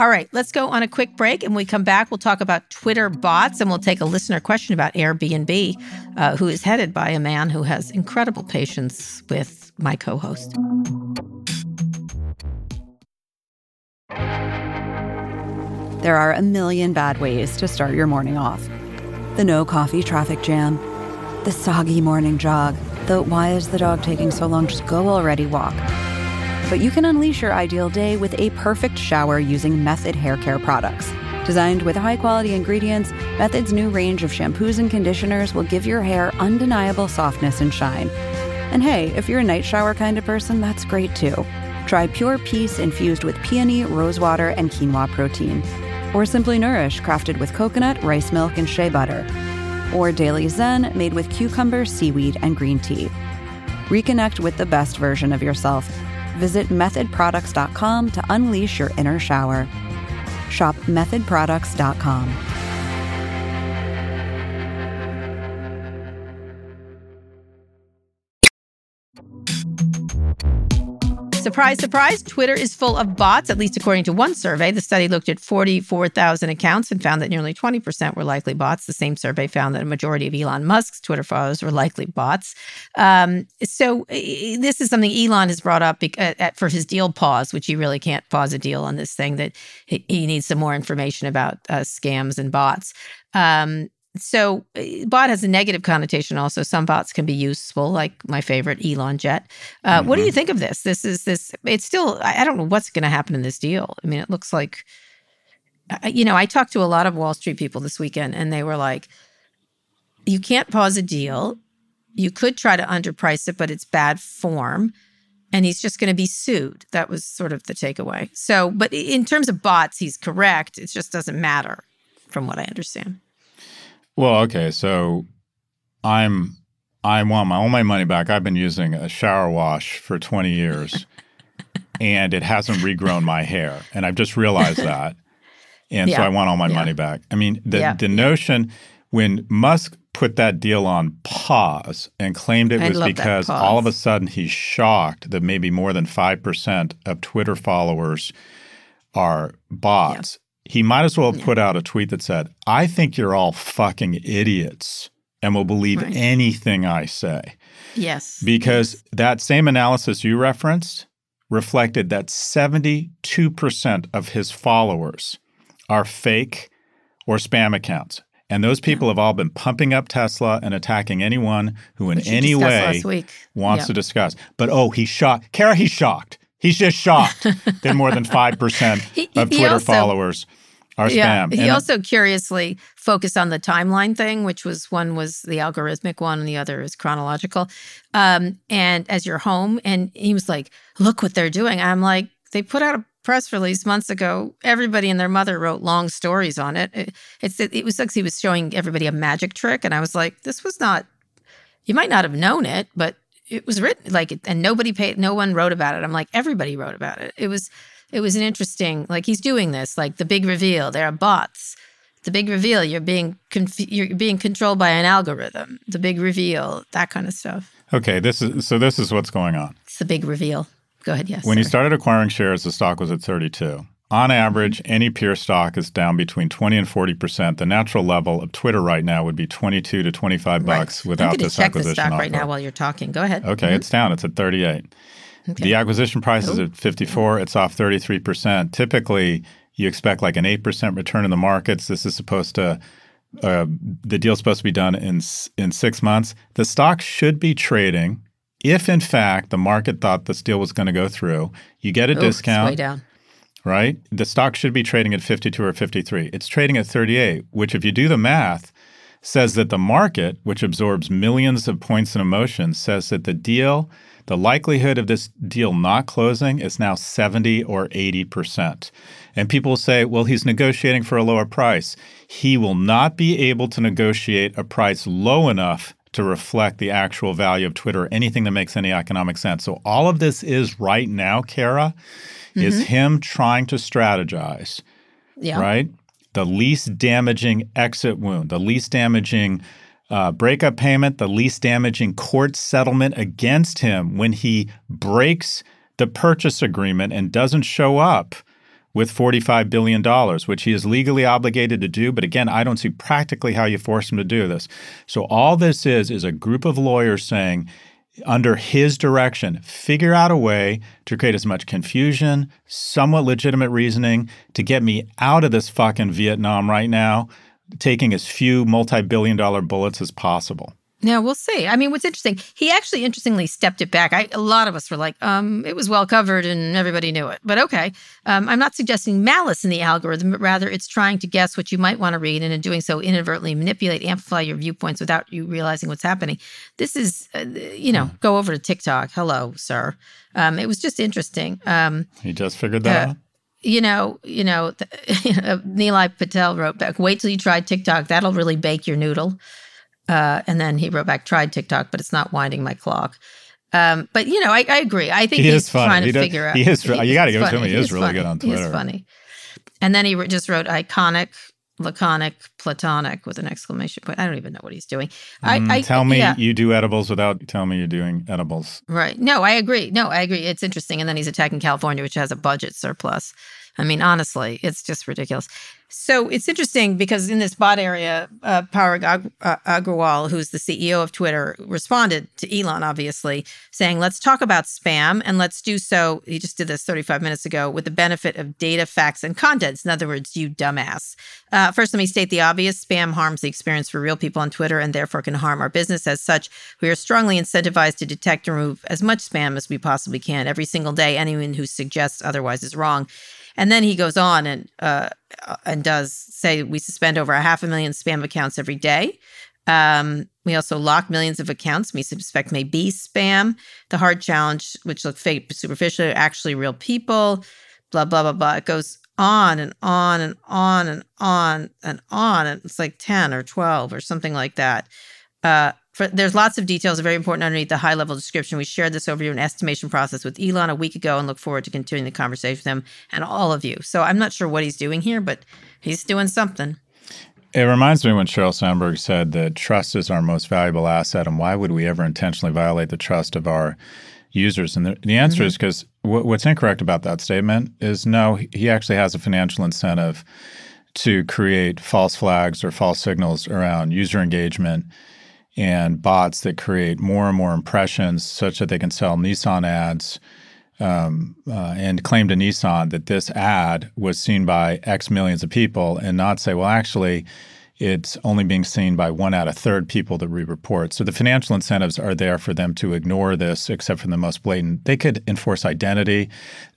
All right, let's go on a quick break. And when we come back, we'll talk about Twitter bots and we'll take a listener question about Airbnb, uh, who is headed by a man who has incredible patience with my co host. There are a million bad ways to start your morning off the no coffee traffic jam, the soggy morning jog, the why is the dog taking so long, just go already walk. But you can unleash your ideal day with a perfect shower using Method hair care products. Designed with high quality ingredients, Method's new range of shampoos and conditioners will give your hair undeniable softness and shine. And hey, if you're a night shower kind of person, that's great too. Try Pure Peace infused with peony, rosewater, and quinoa protein. Or Simply Nourish, crafted with coconut, rice milk, and shea butter. Or Daily Zen, made with cucumber, seaweed, and green tea. Reconnect with the best version of yourself Visit methodproducts.com to unleash your inner shower. Shop methodproducts.com. Surprise, surprise, Twitter is full of bots, at least according to one survey. The study looked at 44,000 accounts and found that nearly 20% were likely bots. The same survey found that a majority of Elon Musk's Twitter followers were likely bots. Um, so, this is something Elon has brought up for his deal pause, which he really can't pause a deal on this thing, that he needs some more information about uh, scams and bots. Um, so eh, bot has a negative connotation also. Some bots can be useful like my favorite elon jet. Uh, mm-hmm. what do you mm-hmm. think of this? This is this it's still i don't know what's going to happen in this deal. I mean it looks like you know i talked to a lot of wall street people this weekend and they were like you can't pause a deal. You could try to underprice it but it's bad form and he's just going to be sued. That was sort of the takeaway. So but in terms of bots he's correct. It just doesn't matter from what i understand well, okay, so I'm I want my all my money back. I've been using a shower wash for 20 years *laughs* and it hasn't regrown my hair. And I've just realized that. And yeah. so I want all my yeah. money back. I mean, the yeah. the notion when Musk put that deal on pause and claimed it was because all of a sudden he's shocked that maybe more than 5% of Twitter followers are bots he might as well have put out a tweet that said, I think you're all fucking idiots and will believe right. anything I say. Yes. Because that same analysis you referenced reflected that 72% of his followers are fake or spam accounts. And those people yeah. have all been pumping up Tesla and attacking anyone who in Which any way wants yep. to discuss. But oh, he's shocked. Kara, he's shocked. He's just shocked *laughs* that more than 5% of Twitter also, followers are yeah, spam. He and also curiously focused on the timeline thing, which was one was the algorithmic one and the other is chronological. Um, and as your home, and he was like, look what they're doing. I'm like, they put out a press release months ago. Everybody and their mother wrote long stories on it. it it's it, it was like he was showing everybody a magic trick. And I was like, this was not, you might not have known it, but it was written like and nobody paid no one wrote about it i'm like everybody wrote about it it was it was an interesting like he's doing this like the big reveal there are bots the big reveal you're being conf- you're being controlled by an algorithm the big reveal that kind of stuff okay this is so this is what's going on it's the big reveal go ahead yes when sir. you started acquiring shares the stock was at 32 on average, any peer stock is down between 20 and 40 percent. The natural level of Twitter right now would be 22 to 25 bucks right. without this check acquisition. check the stock offer. right now while you're talking. Go ahead. Okay, mm-hmm. it's down. It's at 38. Okay. The acquisition price is at 54. It's off 33 percent. Typically, you expect like an 8 percent return in the markets. This is supposed to uh, the deal's supposed to be done in in six months. The stock should be trading if, in fact, the market thought this deal was going to go through. You get a Ooh, discount. way down right? The stock should be trading at 52 or 53. It's trading at 38, which, if you do the math, says that the market, which absorbs millions of points and emotions, says that the deal, the likelihood of this deal not closing is now 70 or 80%. And people will say, well, he's negotiating for a lower price. He will not be able to negotiate a price low enough to reflect the actual value of Twitter, anything that makes any economic sense. So all of this is right now, Kara, mm-hmm. is him trying to strategize. Yeah. Right? The least damaging exit wound, the least damaging uh, breakup payment, the least damaging court settlement against him when he breaks the purchase agreement and doesn't show up with $45 billion, which he is legally obligated to do. But again, I don't see practically how you force him to do this. So all this is, is a group of lawyers saying, under his direction, figure out a way to create as much confusion, somewhat legitimate reasoning to get me out of this fucking Vietnam right now, taking as few multi billion dollar bullets as possible. Yeah, we'll see. I mean, what's interesting, he actually interestingly stepped it back. I, a lot of us were like, um, it was well covered and everybody knew it. But okay, um, I'm not suggesting malice in the algorithm, but rather it's trying to guess what you might want to read and in doing so inadvertently manipulate, amplify your viewpoints without you realizing what's happening. This is, uh, you know, go over to TikTok. Hello, sir. Um, it was just interesting. Um, he just figured that uh, out you know, you know, the, you know, Nilay Patel wrote back, wait till you try TikTok. That'll really bake your noodle. Uh, and then he wrote back, tried TikTok, but it's not winding my clock. Um, but you know, I, I, agree. I think he he's trying to he figure out. He is. you got to give it to him. He, he is, is really funny. good on Twitter. He's funny. And then he just wrote iconic, laconic, platonic with an exclamation point. I don't even know what he's doing. Mm, I, tell me yeah. you do edibles without telling me you're doing edibles. Right. No, I agree. No, I agree. It's interesting. And then he's attacking California, which has a budget surplus. I mean, honestly, it's just ridiculous. So it's interesting because in this bot area, uh, Parag Ag- uh, Agrawal, who's the CEO of Twitter, responded to Elon, obviously, saying, let's talk about spam and let's do so. He just did this 35 minutes ago with the benefit of data, facts, and contents. In other words, you dumbass. Uh, first, let me state the obvious spam harms the experience for real people on Twitter and therefore can harm our business. As such, we are strongly incentivized to detect and remove as much spam as we possibly can every single day. Anyone who suggests otherwise is wrong. And then he goes on and uh, and does say we suspend over a half a million spam accounts every day. Um, we also lock millions of accounts we suspect may be spam. The hard challenge, which look fake, superficial, actually real people. Blah blah blah blah. It goes on and on and on and on and on. And it's like ten or twelve or something like that. Uh, for, there's lots of details, very important underneath the high level description. We shared this overview and estimation process with Elon a week ago and look forward to continuing the conversation with him and all of you. So I'm not sure what he's doing here, but he's doing something. It reminds me when Sheryl Sandberg said that trust is our most valuable asset, and why would we ever intentionally violate the trust of our users? And the, the answer mm-hmm. is because w- what's incorrect about that statement is no, he actually has a financial incentive to create false flags or false signals around user engagement and bots that create more and more impressions such that they can sell Nissan ads um, uh, and claim to Nissan that this ad was seen by X millions of people and not say, well, actually, it's only being seen by one out of third people that we report. So the financial incentives are there for them to ignore this, except for the most blatant. They could enforce identity.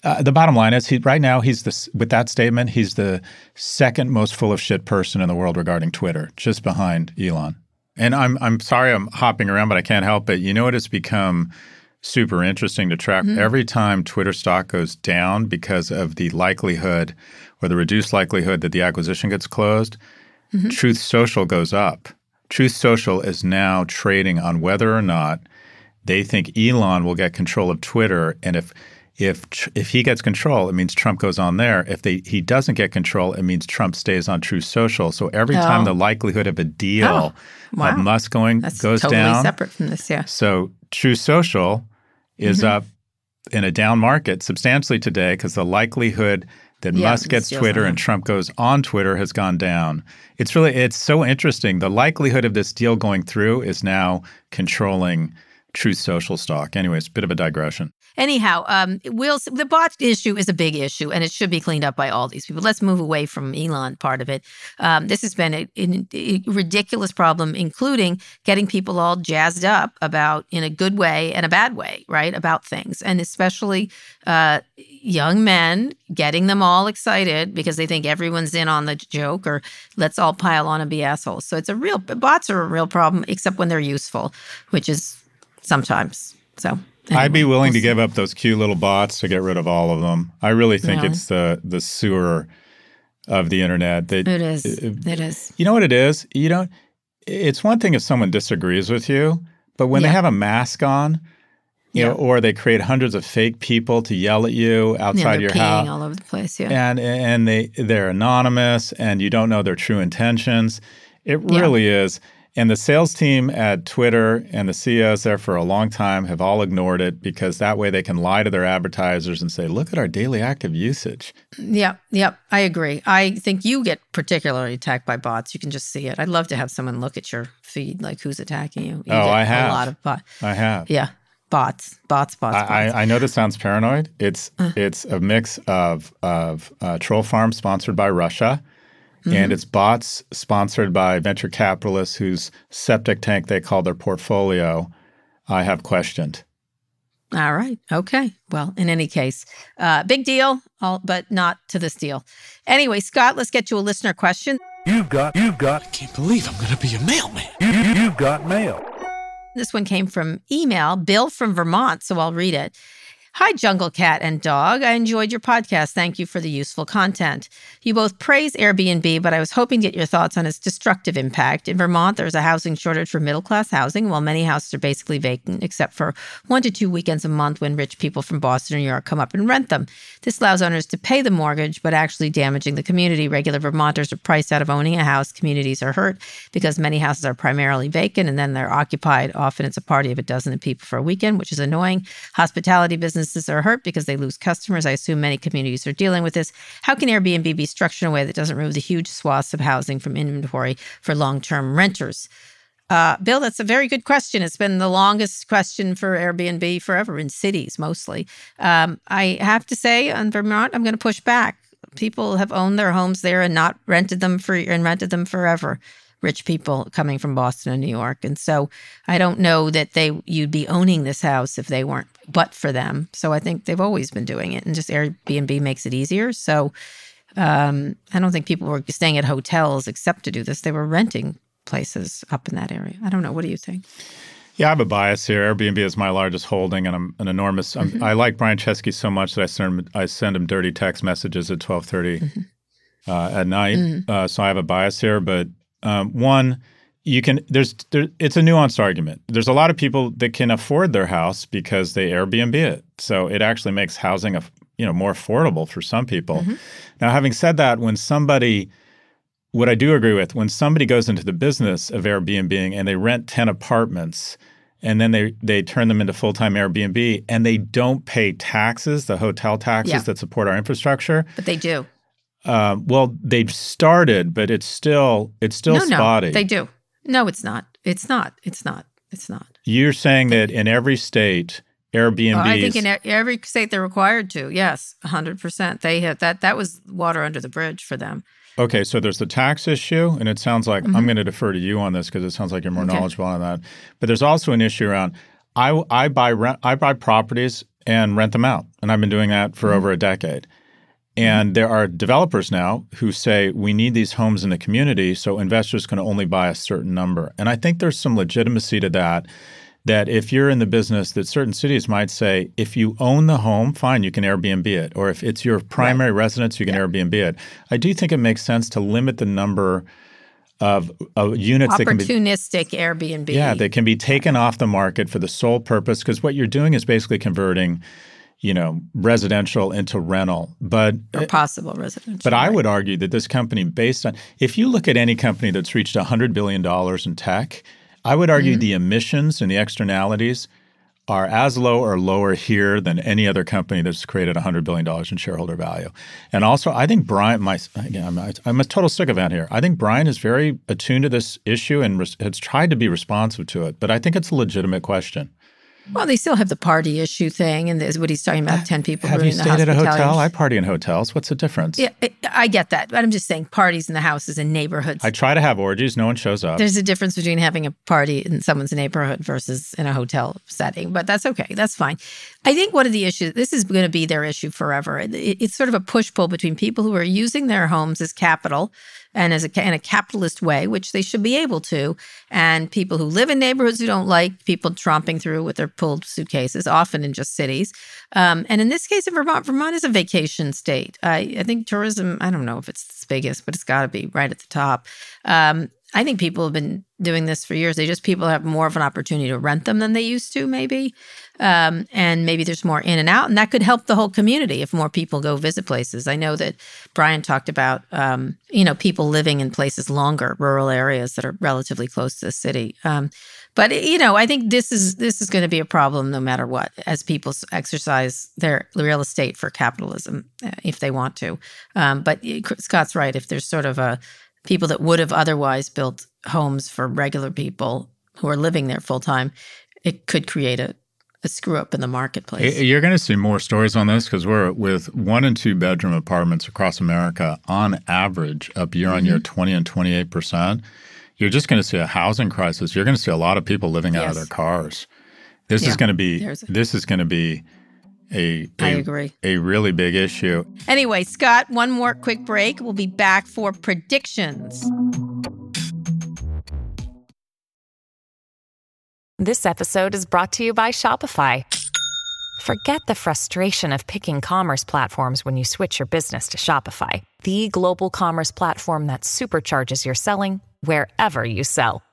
Uh, the bottom line is, he right now he's the with that statement, he's the second most full of shit person in the world regarding Twitter, just behind Elon. And I'm I'm sorry I'm hopping around, but I can't help it. You know what? It's become super interesting to track. Mm-hmm. Every time Twitter stock goes down because of the likelihood or the reduced likelihood that the acquisition gets closed, mm-hmm. Truth Social goes up. Truth Social is now trading on whether or not they think Elon will get control of Twitter, and if if if he gets control, it means Trump goes on there. If they he doesn't get control, it means Trump stays on Truth Social. So every oh. time the likelihood of a deal oh, wow. of Musk going That's goes totally down, separate from this, yeah. So Truth Social is mm-hmm. up in a down market substantially today because the likelihood that yeah, Musk gets Twitter and Trump goes on Twitter has gone down. It's really it's so interesting. The likelihood of this deal going through is now controlling Truth Social stock. Anyways, bit of a digression. Anyhow, um, will the bot issue is a big issue, and it should be cleaned up by all these people. Let's move away from Elon part of it. Um, this has been a, a, a, ridiculous problem, including getting people all jazzed up about, in a good way and a bad way, right, about things, and especially uh, young men getting them all excited because they think everyone's in on the joke, or let's all pile on and be assholes. So it's a real bots are a real problem, except when they're useful, which is sometimes. So Anyway, I'd be willing we'll to give up those cute little bots to get rid of all of them. I really think really? it's the the sewer of the internet. That it is. It, it is. You know what it is? You don't. It's one thing if someone disagrees with you, but when yeah. they have a mask on, you yeah. know, or they create hundreds of fake people to yell at you outside yeah, your house, all over the place. Yeah, and and they they're anonymous, and you don't know their true intentions. It really is. And the sales team at Twitter and the CEOs there for a long time have all ignored it because that way they can lie to their advertisers and say, look at our daily active usage. Yep, yep, I agree. I think you get particularly attacked by bots. You can just see it. I'd love to have someone look at your feed, like who's attacking you. you oh, I have. A lot of bots. I have. Yeah. Bots, bots, bots. bots. I, I know this sounds paranoid. It's uh. it's a mix of of uh, troll farm sponsored by Russia, Mm-hmm. And it's bots sponsored by venture capitalists whose septic tank they call their portfolio. I have questioned. All right. Okay. Well, in any case, uh, big deal, all, but not to this deal. Anyway, Scott, let's get to a listener question. You've got, you've got, I can't believe I'm going to be a mailman. You, you, you've got mail. This one came from email, Bill from Vermont, so I'll read it. Hi, Jungle Cat and Dog. I enjoyed your podcast. Thank you for the useful content. You both praise Airbnb, but I was hoping to get your thoughts on its destructive impact. In Vermont, there's a housing shortage for middle class housing, while many houses are basically vacant, except for one to two weekends a month when rich people from Boston or New York come up and rent them. This allows owners to pay the mortgage, but actually damaging the community. Regular Vermonters are priced out of owning a house. Communities are hurt because many houses are primarily vacant and then they're occupied. Often it's a party of a dozen people for a weekend, which is annoying. Hospitality business businesses are hurt because they lose customers. I assume many communities are dealing with this. How can Airbnb be structured in a way that doesn't remove the huge swaths of housing from inventory for long term renters? Uh, Bill, that's a very good question. It's been the longest question for Airbnb forever in cities mostly. Um, I have to say, on Vermont, I'm going to push back. People have owned their homes there and not rented them for and rented them forever rich people coming from Boston and New York. And so I don't know that they you'd be owning this house if they weren't but for them. So I think they've always been doing it and just Airbnb makes it easier. So um, I don't think people were staying at hotels except to do this. They were renting places up in that area. I don't know. What do you think? Yeah, I have a bias here. Airbnb is my largest holding, and I'm an enormous. Mm-hmm. i like Brian Chesky so much that I send him, I send him dirty text messages at twelve thirty mm mm-hmm. uh, at night. Mm-hmm. Uh, so I have a bias here, but um, one, you can there's there, it's a nuanced argument. There's a lot of people that can afford their house because they Airbnb it, so it actually makes housing a you know more affordable for some people. Mm-hmm. Now, having said that, when somebody what I do agree with when somebody goes into the business of Airbnb and they rent 10 apartments and then they they turn them into full-time Airbnb and they don't pay taxes, the hotel taxes yeah. that support our infrastructure. But they do. Um, well, they've started, but it's still it's still no, spotty. No, they do. No, it's not. It's not. It's not. It's not. You're saying that in every state, Airbnb. I think in every state they're required to. Yes, 100. percent They have that. That was water under the bridge for them. Okay, so there's the tax issue, and it sounds like mm-hmm. I'm going to defer to you on this because it sounds like you're more okay. knowledgeable on that. But there's also an issue around I I buy rent I buy properties and rent them out, and I've been doing that for mm-hmm. over a decade. And mm-hmm. there are developers now who say we need these homes in the community so investors can only buy a certain number. And I think there's some legitimacy to that. That if you're in the business, that certain cities might say, if you own the home, fine, you can Airbnb it. Or if it's your primary right. residence, you can yeah. Airbnb it. I do think it makes sense to limit the number of, of units that can be opportunistic Airbnb. Yeah, they can be taken off the market for the sole purpose because what you're doing is basically converting you know, residential into rental, but or possible residential. But right. I would argue that this company, based on if you look at any company that's reached hundred billion dollars in tech, I would argue mm-hmm. the emissions and the externalities are as low or lower here than any other company that's created $100 billion in shareholder value. And also, I think Brian, my, again, I'm, I'm a total sycophant here. I think Brian is very attuned to this issue and res, has tried to be responsive to it, but I think it's a legitimate question. Well, they still have the party issue thing, and there's what he's talking about: ten people. Have you stayed at a hotel? I party in hotels. What's the difference? Yeah, I- I get that, but I'm just saying parties in the houses and neighborhoods. I try to have orgies. No one shows up. There's a difference between having a party in someone's neighborhood versus in a hotel setting, but that's okay. That's fine. I think one of the issues, this is going to be their issue forever. It's sort of a push pull between people who are using their homes as capital and as a, in a capitalist way, which they should be able to, and people who live in neighborhoods who don't like people tromping through with their pulled suitcases, often in just cities. Um, and in this case of Vermont, Vermont is a vacation state. I, I think tourism, I don't know if it's the biggest, but it's got to be right at the top. Um, I think people have been doing this for years. They just people have more of an opportunity to rent them than they used to, maybe, um, and maybe there's more in and out, and that could help the whole community if more people go visit places. I know that Brian talked about, um, you know, people living in places longer, rural areas that are relatively close to the city. Um, but you know, I think this is this is going to be a problem no matter what, as people exercise their real estate for capitalism uh, if they want to. Um, but Scott's right. If there's sort of a people that would have otherwise built homes for regular people who are living there full time, it could create a, a screw up in the marketplace. You're going to see more stories on this because we're with one and two bedroom apartments across America on average up year on year Mm-hmm. 20 and 28 percent. You're just going to see a housing crisis. You're going to see a lot of people living out of their cars. This Yeah, is going to be a- this is going to be a, I a agree. a really big issue. Anyway, Scott, one more quick break. We'll be back for predictions. This episode is brought to you by Shopify. Forget the frustration of picking commerce platforms when you switch your business to Shopify, the global commerce platform that supercharges your selling wherever you sell.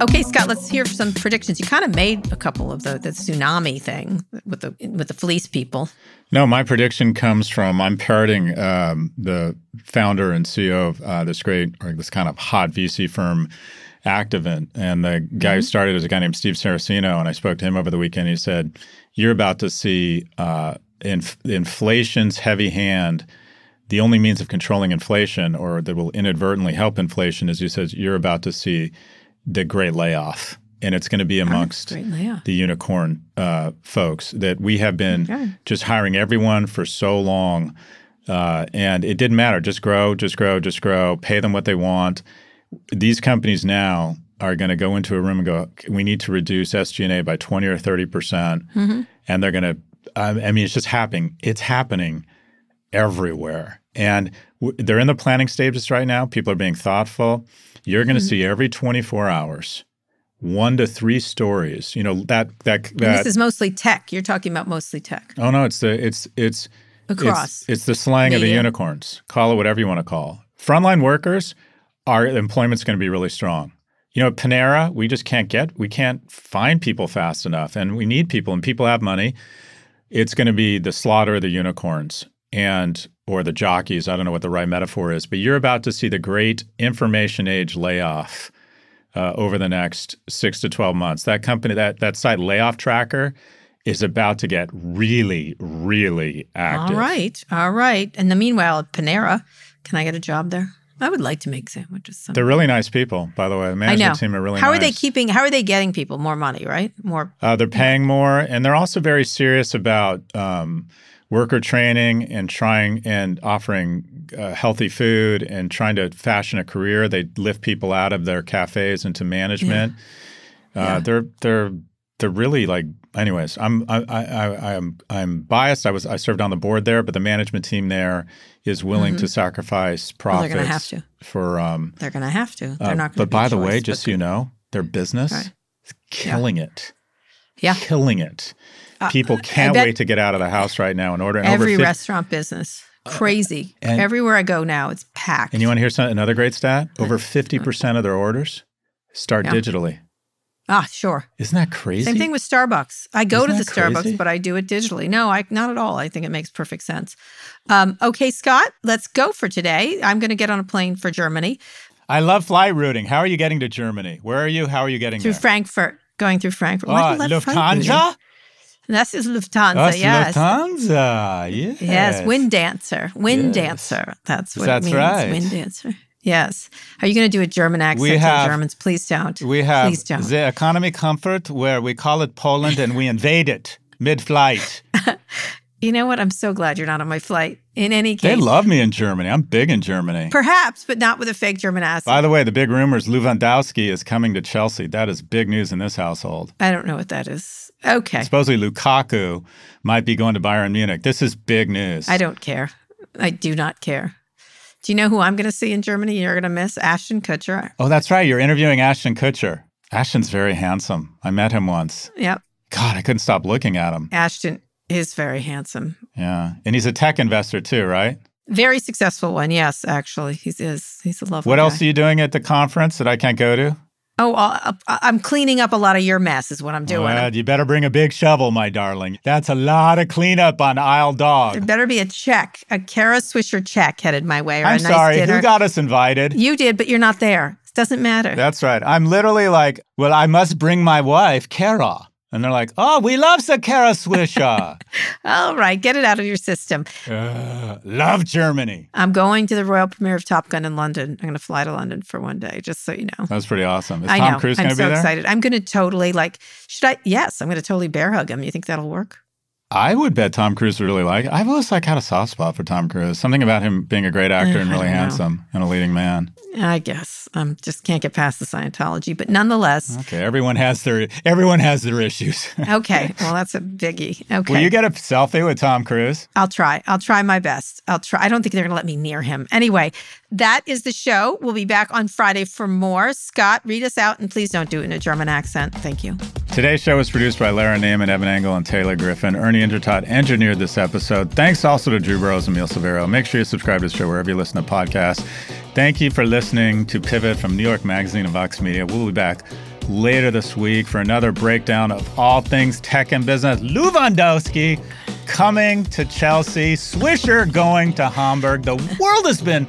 Okay, Scott, let's hear some predictions. You kind of made a couple of the, the tsunami thing with the with the fleece people. No, my prediction comes from I'm parroting um, the founder and CEO of uh, this great or this kind of hot VC firm, Activant, and the guy who started is a guy named Steve Sarracino, and I spoke to him over the weekend. He said, "You're about to see uh, inf- inflation's heavy hand." The only means of controlling inflation, or that will inadvertently help inflation, is he says you're about to see the great layoff, and it's going to be amongst the unicorn uh, folks that we have been Okay. just hiring everyone for so long. Uh, and it didn't matter. Just grow, just grow, just grow, pay them what they want. These companies now are going to go into a room and go, we need to reduce SG&A by 20 or 30%. percent Mm-hmm. And they're going to, I I mean, it's just happening. It's happening everywhere. And w- they're in the planning stages right now. People are being thoughtful. You're going to mm-hmm. see every 24 hours one to three stories. You know that that that. this is mostly tech. You're talking about mostly tech oh no, it's the it's it's across. It's, it's the slang of the unicorns. Call it whatever you want to call. Frontline workers, our employment's going to be really strong. You know, Panera, we just can't get, we can't find people fast enough, and we need people, and people have money. It's going to be the slaughter of the unicorns and or the jockeys. I don't know what the right metaphor is, but you're about to see the great information age layoff uh, over the next six to twelve months. That company, that that site Layoff Tracker, is about to get really, really active. All right, all right. And the meanwhile, at Panera, can I get a job there? I would like to make sandwiches. Someday. They're really nice people, by the way. The management team are really nice. how nice. are they keeping? How are they getting people more money? Right, more. Uh, they're paying more, and they're also very serious about um, worker training and trying and offering uh, healthy food and trying to fashion a career. They lift people out of their cafes into management. Uh, Yeah. They're they're they're really like. Anyways, I'm I, I, I I'm I'm biased. I was I served on the board there, but the management team there is willing to sacrifice Mm-hmm. Well, profits they're gonna have to. for um, They're going to have to. They're uh, not. but by the way, just so you know, their business Right. is killing it. Yeah. Killing it. People can't wait to get out of the house right now in order. And every over 50 restaurant business crazy. and- Everywhere I go now, it's packed. And you want to hear some, another great stat? Over 50% of their orders start Yeah. digitally. ah, sure. Isn't that crazy? Same thing with Starbucks. I go Isn't to the Starbucks, crazy? but I do it digitally. No, I not at all. I think it makes perfect sense. Um, okay, Scott, let's go for today. I'm going to get on a plane for Germany. I love flight routing. How are you getting to Germany? Where are you? How are you getting Through there? Frankfurt, going through Frankfurt. Why do you love Frankfurt? Lufthansa? This is Lufthansa, That's yes. Lufthansa. Yes. Yes, Wind Dancer. Wind Yes. Dancer. That's what That's it means. right. Wind Dancer. Yes. Are you going to do a German accent We to have- the Germans? Please don't. We have Please don't. the economy comfort where we call it Poland and we invade it *laughs* mid-flight. You know what? I'm so glad you're not on my flight. In any case, They love me in Germany. I'm big in Germany. perhaps, but not with a fake German accent. By the way, the big rumor is Lewandowski is coming to Chelsea. That is big news in this household. I don't know what that is. Okay. Supposedly Lukaku might be going to Bayern Munich. This is big news. I don't care. I do not care. Do you know who I'm going to see in Germany? You're going to miss Ashton Kutcher. Oh, that's right. You're interviewing Ashton Kutcher. Ashton's very handsome. I met him once. Yep. God, I couldn't stop looking at him. Ashton is very handsome. Yeah. And he's a tech investor too, right? Very successful one. Yes, actually. He is. He's a lovely What guy. else are you doing at the conference that I can't go to? Oh, I'll- I'm cleaning up a lot of your mess, is what I'm doing. Well, you better bring a big shovel, my darling. That's a lot of cleanup on Isle There Dog. better be a check, a Kara Swisher check headed my way, or I'm a nice sorry. dinner. Who got us invited? you did, but you're not there. It doesn't matter. That's right. I'm literally like, well, I must bring my wife, Kara. And they're like, oh, we love the Kara Swisha. All right, get it out of your system. uh, love Germany. I'm going to the royal premiere of Top Gun in London. I'm going to fly to London for one day, just so you know. That's pretty awesome. Is I Tom know. Cruise I'm going to so be there? excited. I'm going to totally like. Should I? Yes, I'm going to totally bear hug him. You think that'll work? I would bet Tom Cruise would really like it. I've always like had a soft spot for Tom Cruise. Something about him being a great actor Uh, and really know. handsome and a leading man. I guess I'm just can't get past the Scientology, but nonetheless, Okay, everyone has their everyone has their issues. *laughs* okay. Well, that's a biggie. Okay, Will you get a selfie with Tom Cruise? I'll try. I'll try my best. I'll try. I don't think they're going to let me near him. Anyway, that is the show. We'll be back on Friday for more. Scott, read us out, and please don't do it in a German accent. Thank you. Today's show was produced by Lara Naaman, Evan Engel, and Taylor Griffin. Ernie Indradat engineered this episode. Thanks also to Drew Burrows and Emil Severo. Make sure you subscribe to the show wherever you listen to podcasts. Thank you for listening to Pivot from New York Magazine and Vox Media. We'll be back later this week for another breakdown of all things tech and business. Lewandowski coming to Chelsea, Swisher going to Hamburg. The world has been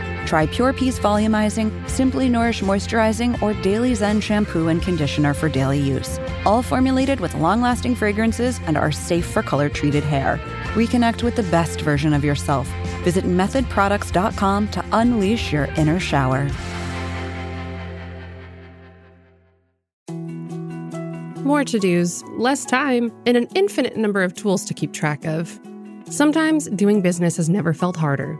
Try Pure Peace Volumizing, Simply Nourish Moisturizing, or Daily Zen Shampoo and Conditioner for daily use. All formulated with long lasting fragrances and are safe for color treated hair. Reconnect with the best version of yourself. Visit methodproducts.com to unleash your inner shower. More to dos, less time, and an infinite number of tools to keep track of. Sometimes doing business has never felt harder,